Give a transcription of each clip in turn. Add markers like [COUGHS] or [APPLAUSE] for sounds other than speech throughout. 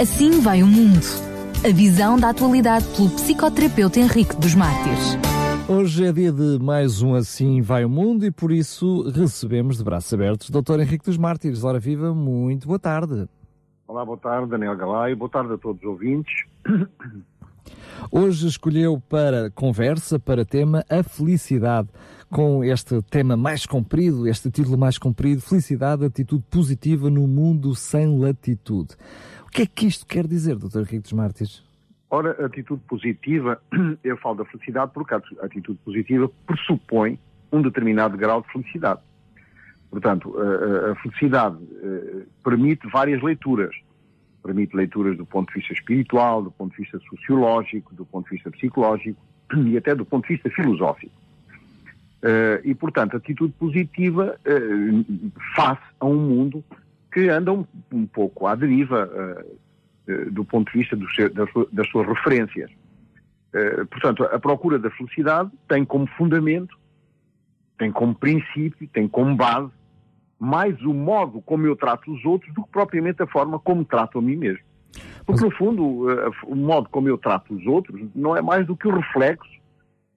Assim vai o mundo. A visão da atualidade pelo psicoterapeuta Henrique dos Mártires. Hoje é dia de mais um Assim Vai o Mundo e por isso recebemos de braços abertos o Dr. Henrique dos Mártires. Ora viva, muito boa tarde. Olá, boa tarde, Daniel Galay. Boa tarde a todos os ouvintes. Hoje escolheu para conversa, para tema, a felicidade. Com este tema mais comprido, este título mais comprido, Felicidade, Atitude Positiva no Mundo Sem Latitude. Que é que isto quer dizer, Dr. Henrique dos Mártires? Ora, atitude positiva, [CLEARS THROAT] eu falo da felicidade porque a atitude positiva pressupõe um determinado grau de felicidade. Portanto, a, felicidade uh, permite várias leituras. Permite leituras do ponto de vista espiritual, do ponto de vista sociológico, do ponto de vista psicológico [CLEARS THROAT] e até do ponto de vista filosófico. Uh, e, portanto, atitude positiva uh, face a um mundo que anda um, pouco à deriva do ponto de vista seu, das, das, suas referências. portanto, a procura da felicidade tem como fundamento, tem como princípio, tem como base mais o modo como eu trato os outros do que propriamente a forma como trato a mim mesmo. Porque, no fundo, o modo como eu trato os outros não é mais do que o reflexo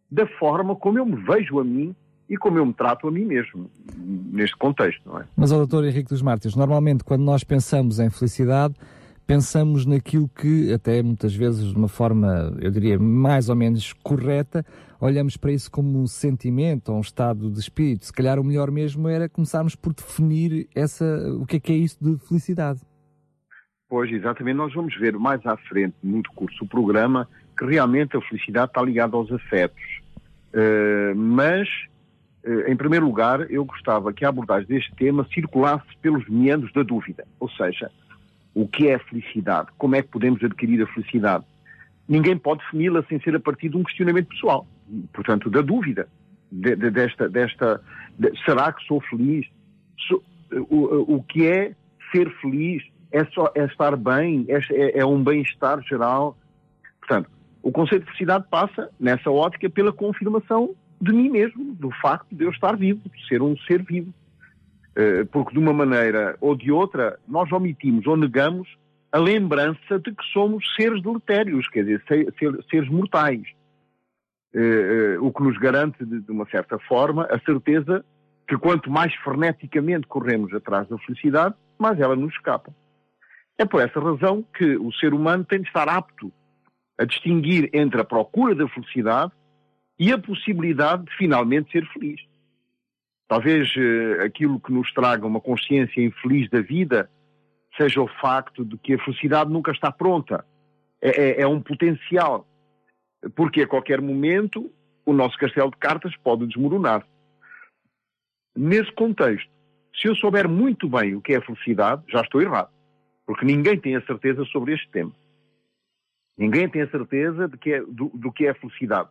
da forma como eu me vejo a mim e como eu me trato a mim mesmo, neste contexto, não é? Mas, ó, doutor Henrique dos Mártires, normalmente quando nós pensamos em felicidade, pensamos naquilo que, até muitas vezes de uma forma, eu diria, mais ou menos correta, olhamos para isso como um sentimento ou um estado de espírito. Se calhar o melhor mesmo era começarmos por definir essa, o que é que é isso de felicidade. Pois, exatamente. Nós vamos ver mais à frente, no curso do programa, que realmente a felicidade está ligada aos afetos. Uh, mas, em primeiro lugar, eu gostava que a abordagem deste tema circulasse pelos meandros da dúvida. Ou seja, o que é a felicidade, como é que podemos adquirir a felicidade. Ninguém pode defini-la sem ser a partir de um questionamento pessoal, portanto, da dúvida, de, de, desta, desta, de, será que sou feliz? O, o que é ser feliz? É, só, é estar bem? É, é, é um bem-estar geral? Portanto, o conceito de felicidade passa, nessa ótica, pela confirmação de mim mesmo, do facto de eu estar vivo, de ser um ser vivo. Eh, porque de uma maneira ou de outra nós omitimos ou negamos a lembrança de que somos seres deletérios, quer dizer, seres mortais. Eh, eh, o que nos garante, de uma certa forma, a certeza que quanto mais freneticamente corremos atrás da felicidade, mais ela nos escapa. É por essa razão que o ser humano tem de estar apto a distinguir entre a procura da felicidade e a possibilidade de finalmente ser feliz. Talvez uh, aquilo que nos traga uma consciência infeliz da vida seja o facto de que a felicidade nunca está pronta. É, é, é um potencial. Porque a qualquer momento o nosso castelo de cartas pode desmoronar. Nesse contexto, se eu souber muito bem o que é felicidade, já estou errado. Porque ninguém tem a certeza sobre este tema. Ninguém tem a certeza de que é, do, do que é a felicidade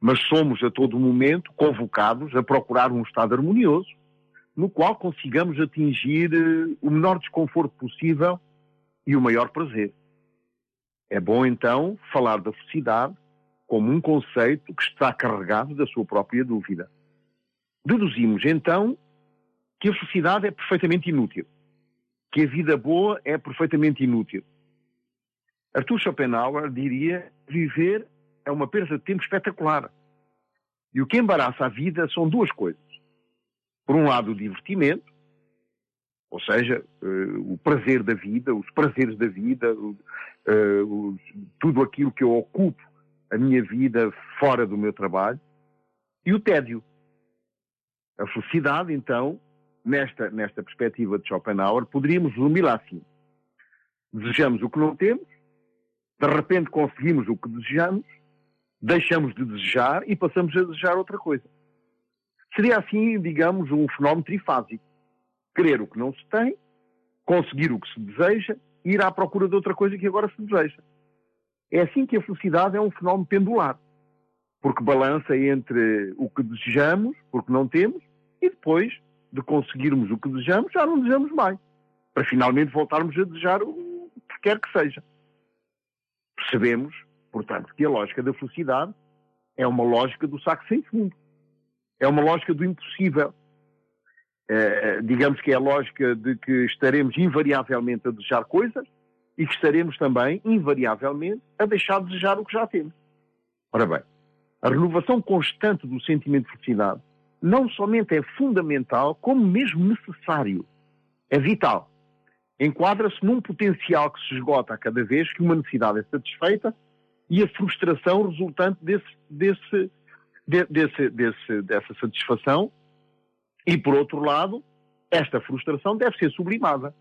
mas somos a todo momento convocados a procurar um estado harmonioso, no qual consigamos atingir uh, o menor desconforto possível e o maior prazer. É bom então falar da felicidade como um conceito que está carregado da sua própria dúvida. Deduzimos então que a felicidade é perfeitamente inútil, que a vida boa é perfeitamente inútil. Arthur Schopenhauer diria viver é uma perda de tempo espetacular. E o que embaraça a vida são duas coisas. Por um lado, o divertimento, ou seja, uh, o prazer da vida, os prazeres da vida, uh, tudo aquilo que eu ocupo a minha vida fora do meu trabalho, e o tédio. A felicidade, então, nesta, nesta perspectiva de Schopenhauer, poderíamos resumi-la assim. Desejamos o que não temos, de repente conseguimos o que desejamos, deixamos de desejar e passamos a desejar outra coisa. Seria assim, digamos, um fenómeno trifásico. Querer o que não se tem, conseguir o que se deseja e ir à procura de outra coisa que agora se deseja. É assim que a felicidade é um fenómeno pendular, porque balança entre o que desejamos, porque não temos, e depois de conseguirmos o que desejamos, já não desejamos mais, para finalmente voltarmos a desejar o que quer que seja. Percebemos Portanto, que a lógica da felicidade é uma lógica do saco sem fundo. É uma lógica do impossível. É, digamos que é a lógica de que estaremos invariavelmente a desejar coisas e que estaremos também, invariavelmente, a deixar de desejar o que já temos. Ora bem, a renovação constante do sentimento de felicidade não somente é fundamental, como mesmo necessário. É vital. Enquadra-se num potencial que se esgota a cada vez que uma necessidade é satisfeita e a frustração resultante desse, desse, de, desse, desse, dessa satisfação. E, por outro lado, esta frustração deve ser sublimada,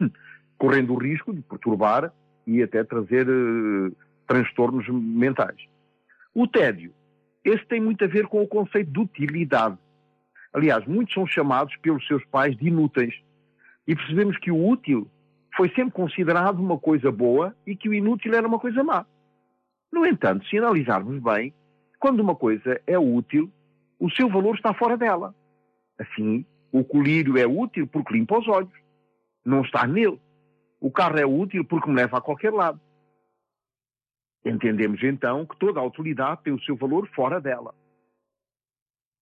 [COUGHS] correndo o risco de perturbar e até trazer uh, transtornos mentais. O tédio esse tem muito a ver com o conceito de utilidade. Aliás, muitos são chamados pelos seus pais de inúteis. E percebemos que o útil foi sempre considerado uma coisa boa e que o inútil era uma coisa má. No entanto, se analisarmos bem, quando uma coisa é útil, o seu valor está fora dela. Assim, o colírio é útil porque limpa os olhos. Não está nele. O carro é útil porque me leva a qualquer lado. Entendemos então que toda a autoridade tem o seu valor fora dela.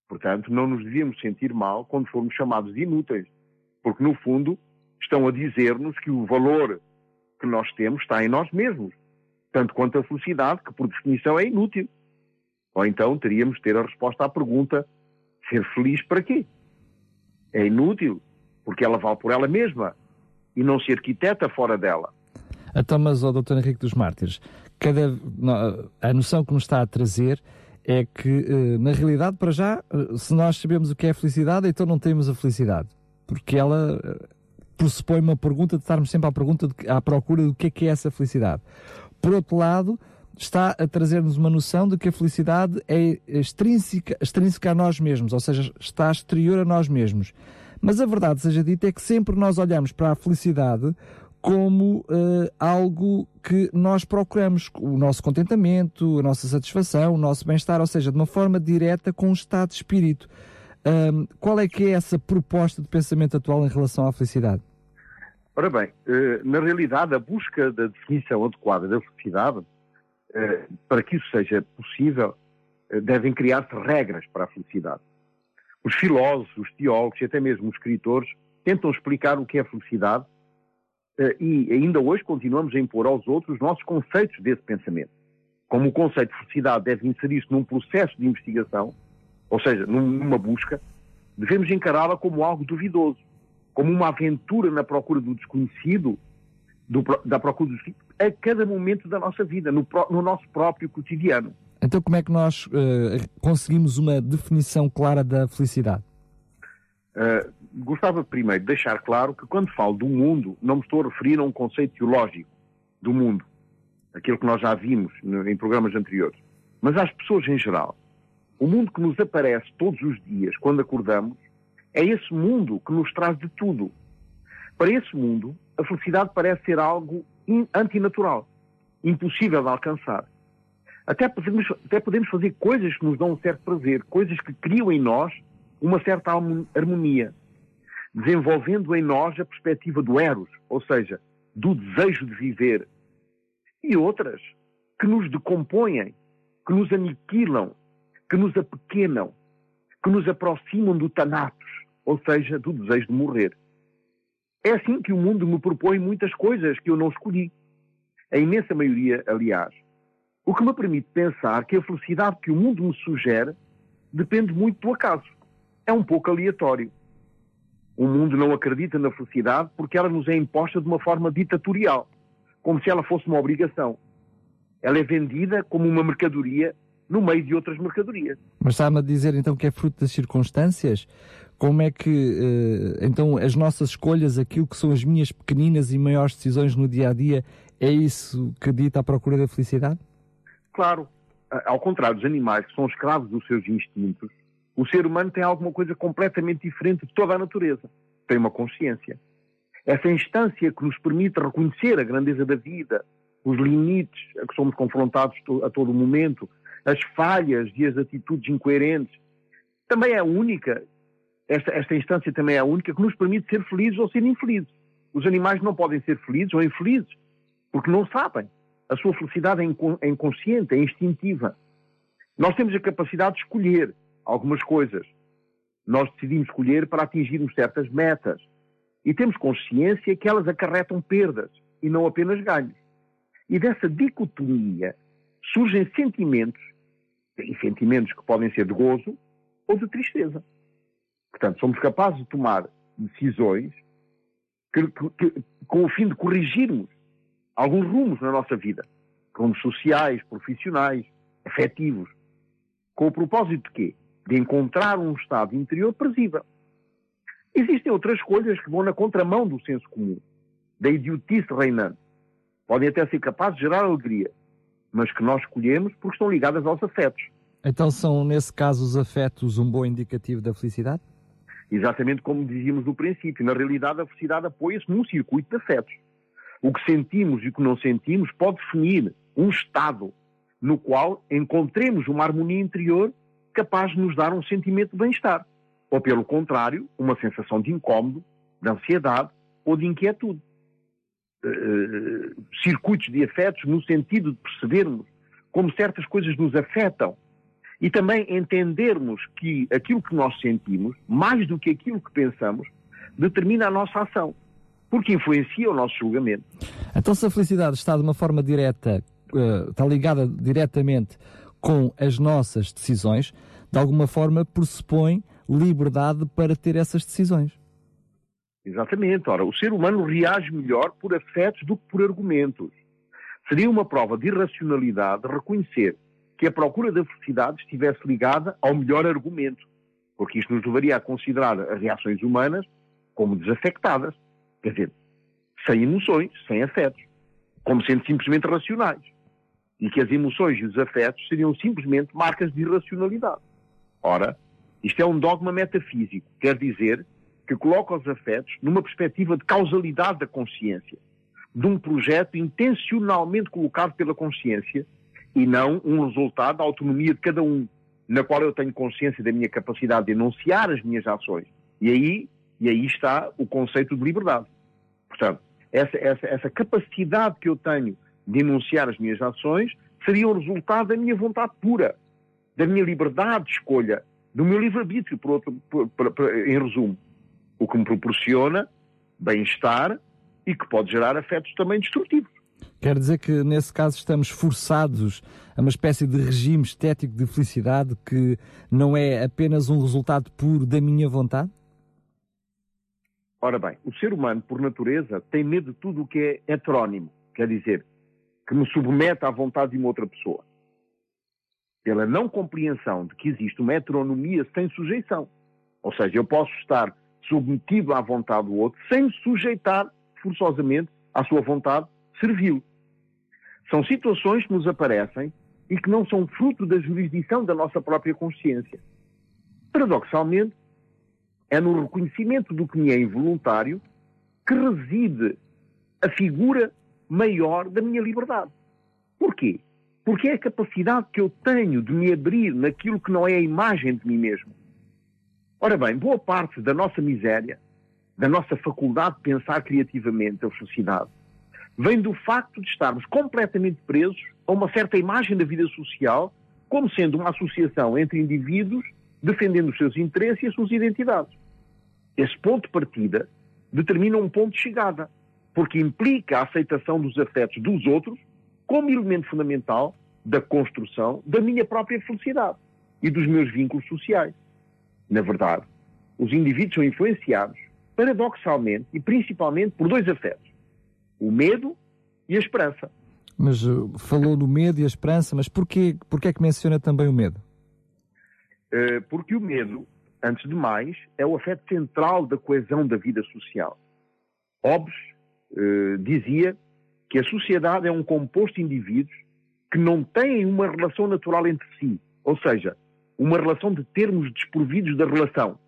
Portanto, não nos devíamos sentir mal quando formos chamados de inúteis, porque no fundo estão a dizer-nos que o valor que nós temos está em nós mesmos, tanto quanto a felicidade, que por definição é inútil. Ou então teríamos de ter a resposta à pergunta: ser feliz para quê? É inútil, porque ela vale por ela mesma e não se arquiteta fora dela. Então, mas, o Dr. Henrique dos Mártires, cada, a noção que nos está a trazer é que, eh, na realidade, para já, eh, se nós sabemos o que é felicidade, então não temos a felicidade. Porque ela eh, pressupõe uma pergunta de estarmos sempre à, pergunta de, à procura do que é que é essa felicidade. Por outro lado, está a trazer-nos uma noção de que a felicidade é extrínseca, extrínseca a nós mesmos, ou seja, está exterior a nós mesmos. Mas a verdade seja dita é que sempre nós olhamos para a felicidade como uh, algo que nós procuramos, o nosso contentamento, a nossa satisfação, o nosso bem-estar, ou seja, de uma forma direta com o estado de espírito. Um, qual é que é essa proposta de pensamento atual em relação à felicidade? Ora bem, uh, na realidade, a busca da definição adequada da felicidade, uh, para que isso seja possível, devem criar-se regras para a felicidade. Os filósofos, os teólogos e até mesmo os escritores tentam explicar o que é felicidade eh, e ainda hoje continuamos a impor aos outros os nossos conceitos desse pensamento. Como o conceito de felicidade deve inserir-se num processo de investigação, ou seja, numa busca, devemos encará-la como algo duvidoso, como uma aventura na procura do desconhecido, do, da procura do desconhecido, a cada momento da nossa vida, no, no nosso próprio cotidiano. Então, como é que nós uh, conseguimos uma definição clara da felicidade? Uh, gostava primeiro de deixar claro que quando falo do mundo, não me estou a referir a um conceito teológico do mundo, aquilo que nós já vimos em programas anteriores, mas às pessoas em geral. O mundo que nos aparece todos os dias quando acordamos é esse mundo que nos traz de tudo. Para esse mundo, a felicidade parece ser algo antinatural, impossível de alcançar. Até podemos, até podemos fazer coisas que nos dão um certo prazer, coisas que criam em nós uma certa harmonia desenvolvendo em nós a perspectiva do eros, ou seja, do desejo de viver, e outras que nos decompõem, que nos aniquilam, que nos apequenam, que nos aproximam do tanatos, ou seja, do desejo de morrer. É assim que o mundo me propõe muitas coisas que eu não escolhi. A imensa maioria, aliás. O que me permite pensar que a felicidade que o mundo me sugere depende muito do acaso. É um pouco aleatório. O mundo não acredita na felicidade porque ela nos é imposta de uma forma ditatorial, como se ela fosse uma obrigação. Ela é vendida como uma mercadoria no meio de outras mercadorias. Mas está-me a dizer então que é fruto das circunstâncias? Como é que uh, então as nossas escolhas, aquilo que são as minhas pequeninas e maiores decisões no dia a dia, é isso que dita à procura da felicidade? Claro. Ao contrário dos animais que são escravos dos seus instintos, o ser humano tem alguma coisa completamente diferente de toda a natureza. Tem uma consciência. Essa instância que nos permite reconhecer a grandeza da vida, os limites a que somos confrontados a todo momento, as falhas e as atitudes incoerentes, também é única. Esta, esta instância também é a única que nos permite ser felizes ou ser infelizes. Os animais não podem ser felizes ou infelizes, porque não sabem. A sua felicidade é, é inconsciente, é instintiva. Nós temos a capacidade de escolher algumas coisas. Nós decidimos escolher para atingirmos certas metas e temos consciência que elas acarretam perdas, e não apenas ganhos. E dessa dicotomia surgem sentimentos, e sentimentos que podem ser de gozo ou de tristeza. Portanto, somos capazes de tomar decisões que, que, que, com o fim de corrigirmos alguns rumos na nossa vida, rumos sociais, profissionais, afetivos, com o propósito de quê? De encontrar um estado interior presível. Existem outras escolhas que vão na contramão do senso comum, da idiotice reinante. Podem até ser capazes de gerar alegria, mas que nós escolhemos porque estão ligadas aos afetos. Então são, nesse caso, os afetos um bom indicativo da felicidade? Exatamente como dizíamos no princípio. Na realidade, a felicidade apoia-se num circuito de afetos. O que sentimos e o que não sentimos pode definir um estado no qual encontremos uma harmonia interior capaz de nos dar um sentimento de bem-estar. Ou, pelo contrário, uma sensação de incómodo, de ansiedade ou de inquietude. Uh, circuitos de afetos no sentido de percebermos como certas coisas nos afetam e também entendermos que aquilo que nós sentimos, mais do que aquilo que pensamos, determina a nossa ação, porque influencia o nosso julgamento. Então, se a felicidade está de uma forma direta uh, está ligada diretamente com as nossas decisões, de alguma forma pressupõe liberdade para ter essas decisões. Exatamente. Ora, o ser humano reage melhor por afetos do que por argumentos. Seria uma prova de irracionalidade reconhecer que a procura da felicidade estivesse ligada ao melhor argumento, porque isto nos levaria a considerar as reações humanas como desafectadas, quer dizer, sem emoções, sem afetos, como sendo simplesmente racionais e que as emoções e os afetos seriam simplesmente marcas de irracionalidade. Ora, isto é um dogma metafísico, quer dizer que coloca os afetos numa perspectiva de causalidade da consciência, de um projeto intencionalmente colocado pela consciência e não um resultado da autonomia de cada um, na qual eu tenho consciência da minha capacidade de enunciar as minhas ações. E aí, e aí está o conceito de liberdade. Portanto, essa, essa, essa capacidade que eu tenho de enunciar as minhas ações seria o resultado da minha vontade pura, da minha liberdade de escolha, do meu livre-arbítrio, por por, por, por, em resumo. O que me proporciona bem-estar e que pode gerar afetos também destrutivos. Quer dizer que, nesse caso, estamos forçados a uma espécie de regime estético de felicidade que não é apenas um resultado puro da minha vontade? Ora bem, o ser humano, por natureza, tem medo de tudo o que é heterónimo. Quer dizer, que me submete à vontade de uma outra pessoa. Pela não compreensão de que existe uma heteronomia sem sujeição. Ou seja, eu posso estar submetido à vontade do outro sem me sujeitar forçosamente à sua vontade servil. São situações que nos aparecem e que não são fruto da jurisdição da nossa própria consciência. Paradoxalmente, é no reconhecimento do que me é involuntário que reside a figura maior da minha liberdade. Porquê? Porque é a capacidade que eu tenho de me abrir naquilo que não é a imagem de mim mesmo. Ora bem, boa parte da nossa miséria, da nossa faculdade de pensar criativamente a felicidade, vem do facto de estarmos completamente presos a uma certa imagem da vida social, como sendo uma associação entre indivíduos defendendo os seus interesses e as suas identidades. Esse ponto de partida determina um ponto de chegada porque implica a aceitação dos afetos dos outros como elemento fundamental da construção da minha própria felicidade e dos meus vínculos sociais. Na verdade, os indivíduos são influenciados, paradoxalmente e principalmente, por dois afetos: o medo e a esperança. Mas uh, falou do medo e a esperança, mas porquê, porquê é que menciona também o medo? Uh, porque o medo, antes de mais, é o afeto central da coesão da vida social. Hobbes eh, dizia que a sociedade é um composto de indivíduos que não têm uma relação natural entre si, ou seja, uma relação de termos desprovidos da relação.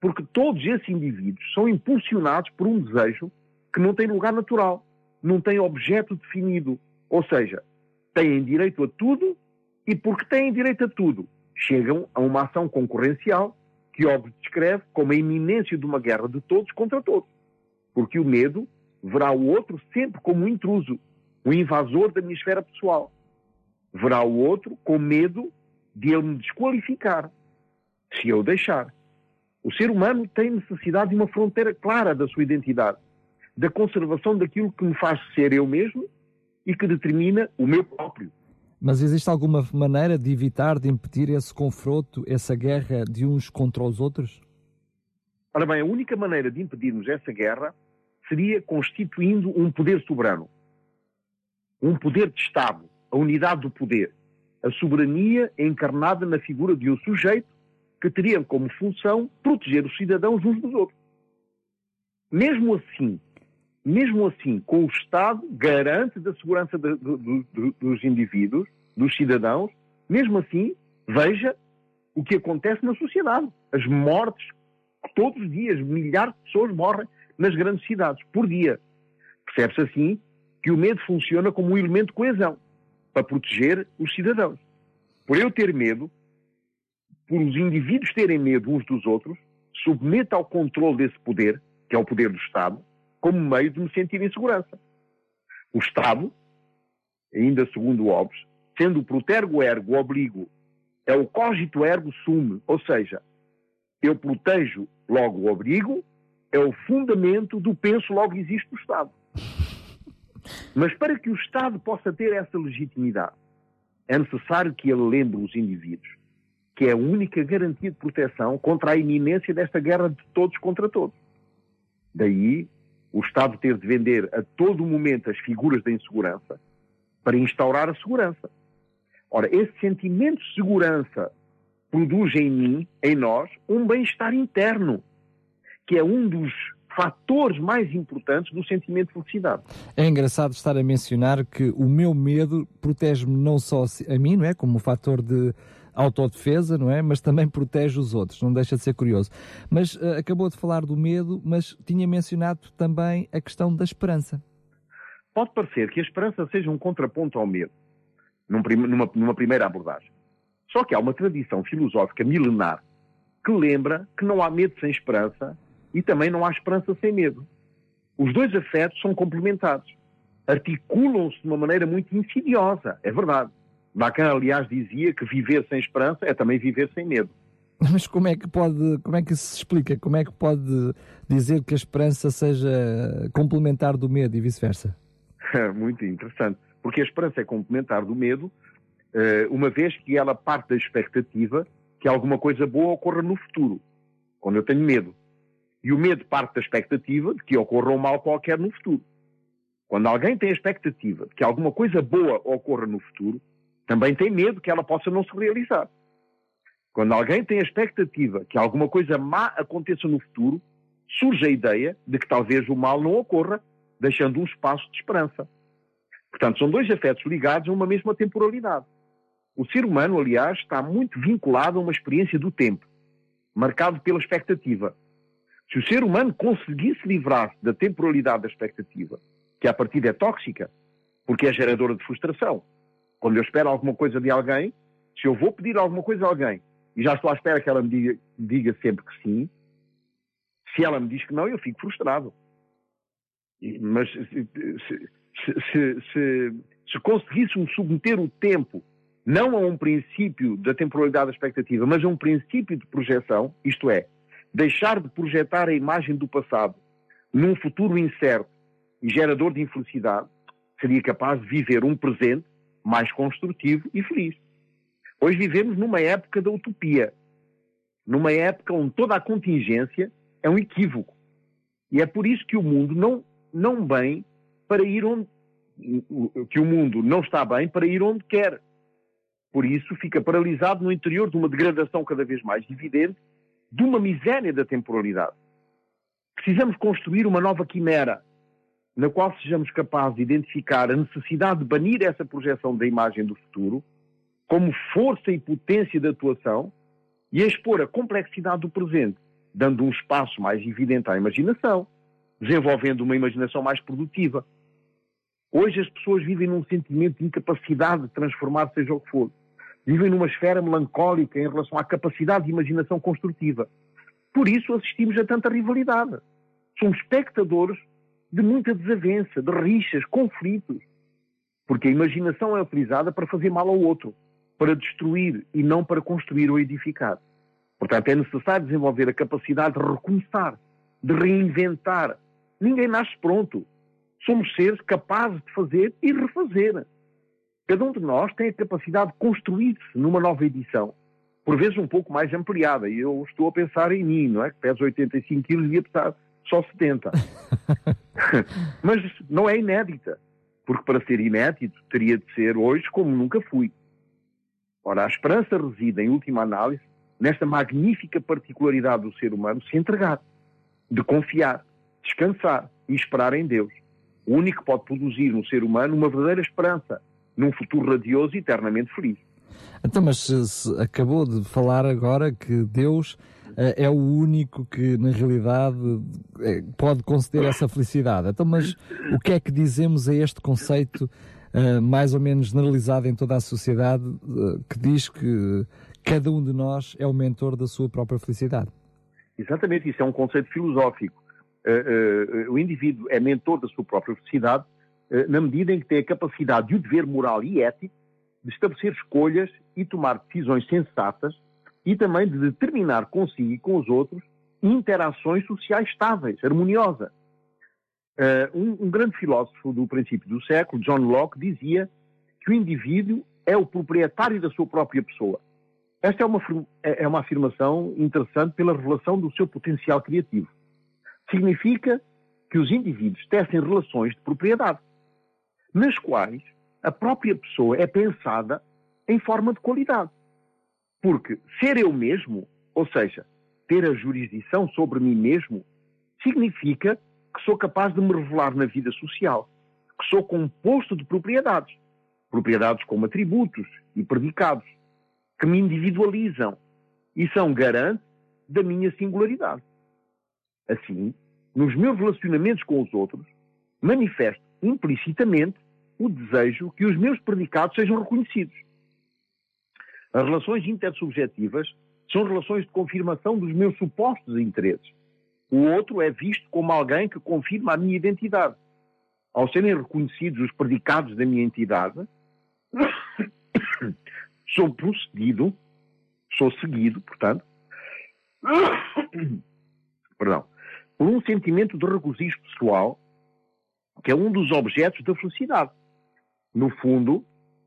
Porque todos esses indivíduos são impulsionados por um desejo que não tem lugar natural, não tem objeto definido, ou seja, têm direito a tudo e porque têm direito a tudo, chegam a uma ação concorrencial que Hobbes descreve como a iminência de uma guerra de todos contra todos. Porque o medo verá o outro sempre como um intruso, um invasor da minha esfera pessoal. Verá o outro com medo de ele me desqualificar, se eu deixar. O ser humano tem necessidade de uma fronteira clara da sua identidade, da conservação daquilo que me faz ser eu mesmo e que determina o meu próprio. Mas existe alguma maneira de evitar, de impedir esse confronto, essa guerra de uns contra os outros? Ora bem, a única maneira de impedirmos essa guerra seria constituindo um poder soberano. Um poder de Estado, a unidade do poder. A soberania encarnada na figura de um sujeito que teria como função proteger os cidadãos uns dos outros. Mesmo assim, mesmo assim, com o Estado garante da segurança de, de, de, dos indivíduos, dos cidadãos, mesmo assim, veja o que acontece na sociedade. As mortes, todos os dias, milhares de pessoas morrem nas grandes cidades, por dia. Percebe-se assim que o medo funciona como um elemento de coesão, para proteger os cidadãos. Por eu ter medo, por os indivíduos terem medo uns dos outros, submete ao controle desse poder, que é o poder do Estado, como meio de me sentir em segurança. O Estado, ainda segundo Hobbes, sendo o protergo ergo obligo, é o cogito ergo sum, ou seja, eu protejo, logo obrigo, é o fundamento do penso, logo existe o Estado. [LAUGHS] Mas para que o Estado possa ter essa legitimidade, é necessário que ele lembre os indivíduos que é a única garantia de proteção contra a iminência desta guerra de todos contra todos. Daí o Estado ter de vender a todo momento as figuras da insegurança para instaurar a segurança. Ora, esse sentimento de segurança produz em mim, em nós, um bem-estar interno, que é um dos fatores mais importantes do sentimento de felicidade. É engraçado estar a mencionar que o meu medo protege-me não só a mim, não é? Como um fator de autodefesa, não é? Mas também protege os outros, não deixa de ser curioso. Mas uh, acabou de falar do medo, mas tinha mencionado também a questão da esperança. Pode parecer que a esperança seja um contraponto ao medo, num prim numa, numa primeira abordagem. Só que há uma tradição filosófica milenar que lembra que não há medo sem esperança e também não há esperança sem medo. Os dois afetos são complementares. Articulam-se de uma maneira muito insidiosa, é verdade. Lacan, aliás, dizia que viver sem esperança é também viver sem medo. [LAUGHS] Mas como é que pode, como é que se explica? Como é que pode dizer que a esperança seja complementar do medo e vice-versa? [LAUGHS] Muito interessante, porque a esperança é complementar do medo, eh, uma vez que ela parte da expectativa que alguma coisa boa ocorra no futuro, quando eu tenho medo. E o medo parte da expectativa de que ocorra um mal qualquer no futuro. Quando alguém tem a expectativa de que alguma coisa boa ocorra no futuro, também tem medo que ela possa não se realizar. Quando alguém tem a expectativa que alguma coisa má aconteça no futuro, surge a ideia de que talvez o mal não ocorra, deixando um espaço de esperança. Portanto, são dois afetos ligados a uma mesma temporalidade. O ser humano, aliás, está muito vinculado a uma experiência do tempo, marcado pela expectativa. Se o ser humano conseguisse livrar-se da temporalidade da expectativa, que a partida é tóxica, porque é geradora de frustração, quando eu espero alguma coisa de alguém, se eu vou pedir alguma coisa a alguém e já estou à espera que ela me diga, diga sempre que sim, se ela me diz que não, eu fico frustrado. Mas se, se, se, se conseguíssemos submeter o tempo não a um princípio da temporalidade da expectativa, mas a um princípio de projeção, isto é, deixar de projetar a imagem do passado num futuro incerto e gerador de infelicidade, seria capaz de viver um presente mais construtivo e feliz. Hoje vivemos numa época da utopia, numa época onde toda a contingência é um equívoco. E é por isso que o mundo não, não bem para ir onde que o mundo não está bem para ir onde quer. Por isso fica paralisado no interior de uma degradação cada vez mais evidente, de uma miséria da temporalidade. Precisamos construir uma nova quimera, na qual sejamos capazes de identificar a necessidade de banir essa projeção da imagem do futuro como força e potência de atuação e expor a complexidade do presente, dando um espaço mais evidente à imaginação, desenvolvendo uma imaginação mais produtiva. Hoje as pessoas vivem num sentimento de incapacidade de transformar seja o que for. Vivem numa esfera melancólica em relação à capacidade de imaginação construtiva. Por isso assistimos a tanta rivalidade. Somos espectadores de muita desavença, de rixas, conflitos. Porque a imaginação é utilizada para fazer mal ao outro, para destruir e não para construir ou edificar. Portanto, é necessário desenvolver a capacidade de recomeçar, de reinventar, Ninguém nasce pronto. Somos seres capazes de fazer e refazer. Cada um de nós tem a capacidade de construir-se numa nova edição, por vezes um pouco mais ampliada. E eu estou a pensar em mim, não é? Que peso 85 quilos e devia pesar só 70. [LAUGHS] [LAUGHS] Mas não é inédita, porque para ser inédito teria de ser hoje como nunca fui. Ora, a esperança reside, em última análise, nesta magnífica particularidade do ser humano se entregar, de confiar, descansar e esperar em Deus. O único que pode produzir no ser humano uma verdadeira esperança, num futuro radioso e eternamente feliz. Então, mas se, se acabou de falar agora que Deus é o único que, na realidade, uh, pode conceder essa felicidade. Então, mas o que é que dizemos a este conceito uh, mais ou menos generalizado em toda a sociedade que diz que cada um de nós é o mentor da sua própria felicidade? Exatamente, isso é um conceito filosófico. o indivíduo é mentor da sua própria felicidade na medida em que tem a capacidade e o dever moral e ético de estabelecer escolhas e tomar decisões sensatas e também de determinar consigo e com os outros interações sociais estáveis, harmoniosas. Uh, um, um, grande filósofo do princípio do século, John Locke, dizia que o indivíduo é o proprietário da sua própria pessoa. Esta é uma, é, é uma afirmação interessante pela revelação do seu potencial criativo. Significa que os indivíduos tecem relações de propriedade nas quais a própria pessoa é pensada em forma de qualidade. Porque ser eu mesmo, ou seja, ter a jurisdição sobre mim mesmo, significa que sou capaz de me revelar na vida social, que sou composto de propriedades, propriedades como atributos e predicados, que me individualizam e são garante da minha singularidade. Assim, nos meus relacionamentos com os outros, manifesto implicitamente o desejo que os meus predicados sejam reconhecidos. As relações intersubjetivas são relações de confirmação dos meus supostos interesses. O outro é visto como alguém que confirma a minha identidade. Ao serem reconhecidos os predicados da minha entidade, [COUGHS] sou procedido, sou seguido, portanto, [COUGHS] perdão, por um sentimento de regozijo pessoal que é um dos objetos da felicidade no fundo,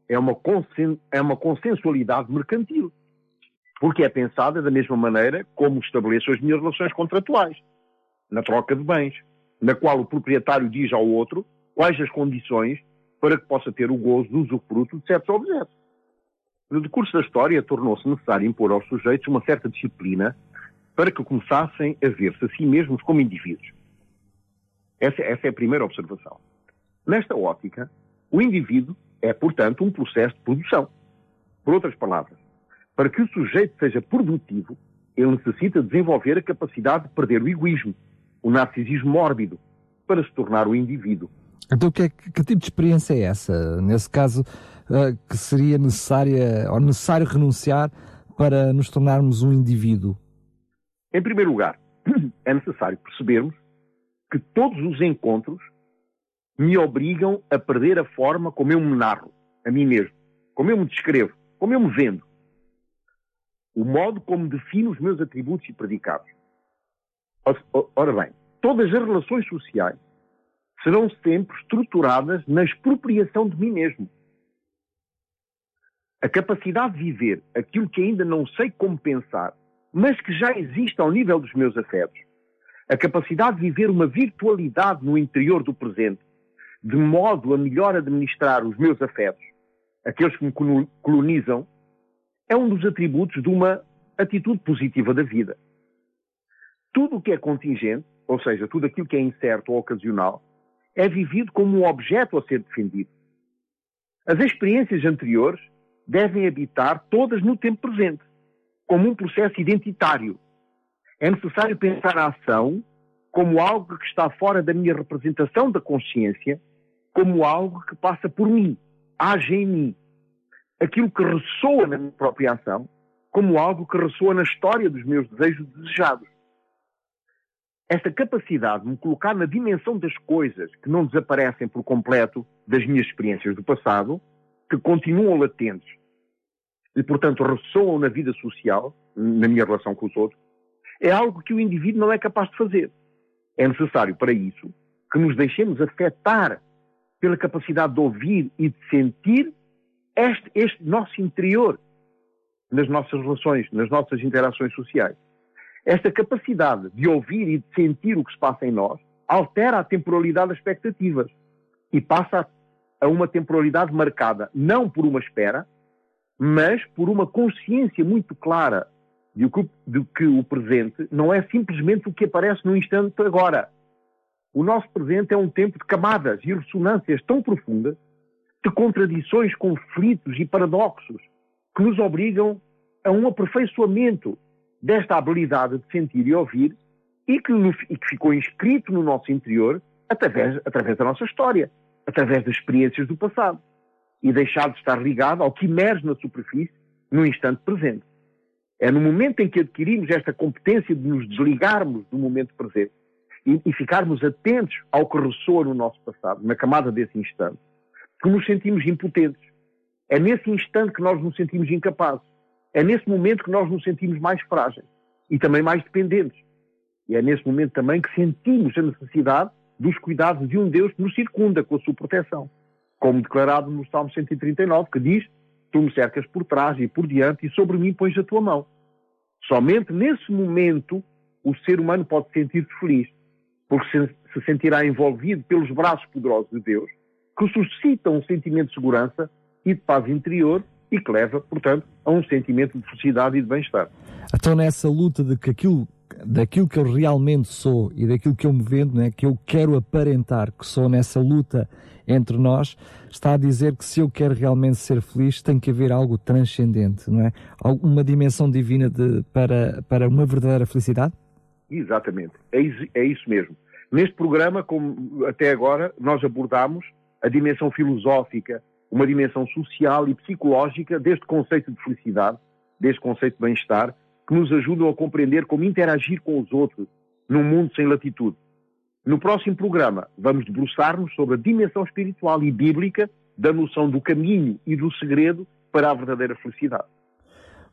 é uma, consen é uma consensualidade mercantil. Porque é pensada da mesma maneira como estabeleço as minhas relações contratuais, na troca de bens, na qual o proprietário diz ao outro quais as condições para que possa ter o gozo do usufruto de certos objetos. No decurso da história, tornou-se necessário impor aos sujeitos uma certa disciplina para que começassem a ver-se a si mesmos como indivíduos. Essa, essa é a primeira observação. Nesta ótica, o indivíduo é, portanto, um processo de produção. Por outras palavras, para que o sujeito seja produtivo, ele necessita desenvolver a capacidade de perder o egoísmo, o narcisismo mórbido, para se tornar o indivíduo. Então, que, é, que tipo de experiência é essa? Nesse caso, uh, que seria necessária, ou necessário renunciar para nos tornarmos um indivíduo? Em primeiro lugar, [CLEARS THROAT] é necessário percebermos que todos os encontros me obrigam a perder a forma como eu me narro, a mim mesmo, como eu me descrevo, como eu me vendo. O modo como defino os meus atributos e predicados. Ora bem, todas as relações sociais serão sempre estruturadas na expropriação de mim mesmo. A capacidade de viver aquilo que ainda não sei como pensar, mas que já existe ao nível dos meus afetos, a capacidade de viver uma virtualidade no interior do presente, de modo a melhor administrar os meus afetos, aqueles que me colonizam, é um dos atributos de uma atitude positiva da vida. Tudo o que é contingente, ou seja, tudo aquilo que é incerto ou ocasional, é vivido como um objeto a ser defendido. As experiências anteriores devem habitar todas no tempo presente, como um processo identitário. É necessário pensar a ação como algo que está fora da minha representação da consciência como algo que passa por mim, age em mim. Aquilo que ressoa na minha própria ação, como algo que ressoa na história dos meus desejos desejados. Esta capacidade de me colocar na dimensão das coisas que não desaparecem por completo das minhas experiências do passado, que continuam latentes e, portanto, ressoam na vida social, na minha relação com os outros, é algo que o indivíduo não é capaz de fazer. É necessário, para isso, que nos deixemos afetar pela capacidade de ouvir e de sentir este, este nosso interior nas nossas relações, nas nossas interações sociais. Esta capacidade de ouvir e de sentir o que se passa em nós altera a temporalidade das expectativas e passa a uma temporalidade marcada não por uma espera, mas por uma consciência muito clara de que, de que o presente não é simplesmente o que aparece no instante agora. O nosso presente é um tempo de camadas e ressonâncias tão profundas, de contradições, conflitos e paradoxos, que nos obrigam a um aperfeiçoamento desta habilidade de sentir e ouvir e que, e que ficou inscrito no nosso interior através, através da nossa história, através das experiências do passado e deixar de estar ligado ao que emerge na superfície no instante presente. É no momento em que adquirimos esta competência de nos desligarmos do momento presente e, e ficarmos atentos ao que ressoa no nosso passado, na camada desse instante, que nos sentimos impotentes. É nesse instante que nós nos sentimos incapazes. É nesse momento que nós nos sentimos mais frágeis e também mais dependentes. E é nesse momento também que sentimos a necessidade dos cuidados de um Deus que nos circunda com a sua proteção. Como declarado no Salmo 139, que diz: Tu me cercas por trás e por diante e sobre mim pões a tua mão. Somente nesse momento o ser humano pode sentir-se feliz, porque se sentirá envolvido pelos braços poderosos de Deus, que suscitam um sentimento de segurança e de paz interior e que leva, portanto, a um sentimento de felicidade e de bem-estar. Então, nessa luta de que aquilo, daquilo que eu realmente sou e daquilo que eu me vendo, né, que eu quero aparentar que sou nessa luta entre nós, está a dizer que se eu quero realmente ser feliz, tem que haver algo transcendente, não é? Uma dimensão divina de, para, para uma verdadeira felicidade? Exatamente, é isso, é isso mesmo. Neste programa, como até agora, nós abordamos a dimensão filosófica, uma dimensão social e psicológica deste conceito de felicidade, deste conceito de bem-estar, que nos ajudam a compreender como interagir com os outros num mundo sem latitude. No próximo programa, vamos debruçar-nos sobre a dimensão espiritual e bíblica da noção do caminho e do segredo para a verdadeira felicidade.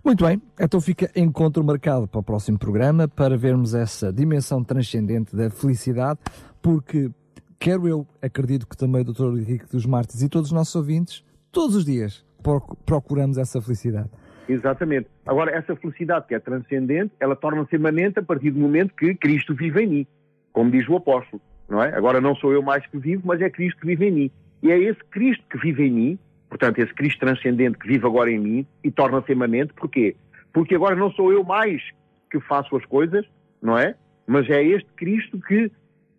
Muito bem, então fica encontro marcado para o próximo programa para vermos essa dimensão transcendente da felicidade, porque quero eu, acredito que também o Dr. Henrique dos Martins e todos os nossos ouvintes, todos os dias procuramos essa felicidade. Exatamente. Agora, essa felicidade que é transcendente, ela torna-se imanente a partir do momento que Cristo vive em mim, como diz o apóstolo, não é? Agora não sou eu mais que vivo, mas é Cristo que vive em mim. E é esse Cristo que vive em mim, portanto, esse Cristo transcendente que vive agora em mim e torna-se imanente, porquê? Porque agora não sou eu mais que faço as coisas, não é? Mas é este Cristo que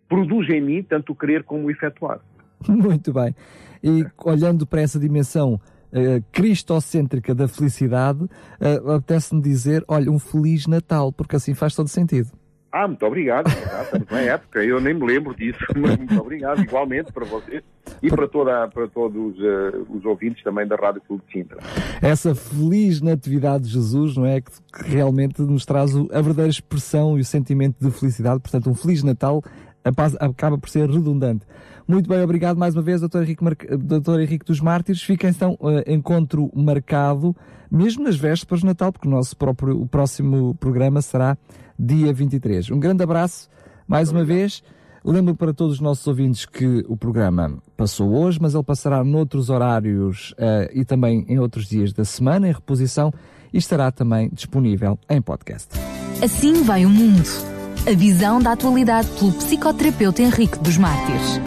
produz em mim tanto o querer como o efetuar. [LAUGHS] Muito bem. E olhando para essa dimensão uh, cristocêntrica da felicidade, uh, apetece-me dizer, olha, um Feliz Natal, porque assim faz todo sentido. Ah, muito obrigado. Estamos na época, eu nem me lembro disso, [LAUGHS] mas muito obrigado, igualmente para vocês e para, toda, para todos uh, os ouvintes também da Rádio Clube de Sintra. Essa feliz natividade de Jesus, não é? Que realmente nos traz a verdadeira expressão e o sentimento de felicidade. Portanto, um Feliz Natal acaba por ser redundante. Muito bem, obrigado mais uma vez, Dr. Henrique, Mar... Dr. Henrique dos Mártires. Fica então uh, encontro marcado, mesmo nas vésperas de Natal, porque o nosso próprio, o próximo programa será dia 23. Um grande abraço, mais uma vez. Lembro para todos os nossos ouvintes que o programa passou hoje, mas ele passará noutros horários uh, e também em outros dias da semana, em reposição, e estará também disponível em podcast. Assim vai o mundo. A visão da atualidade pelo psicoterapeuta Henrique dos Mártires.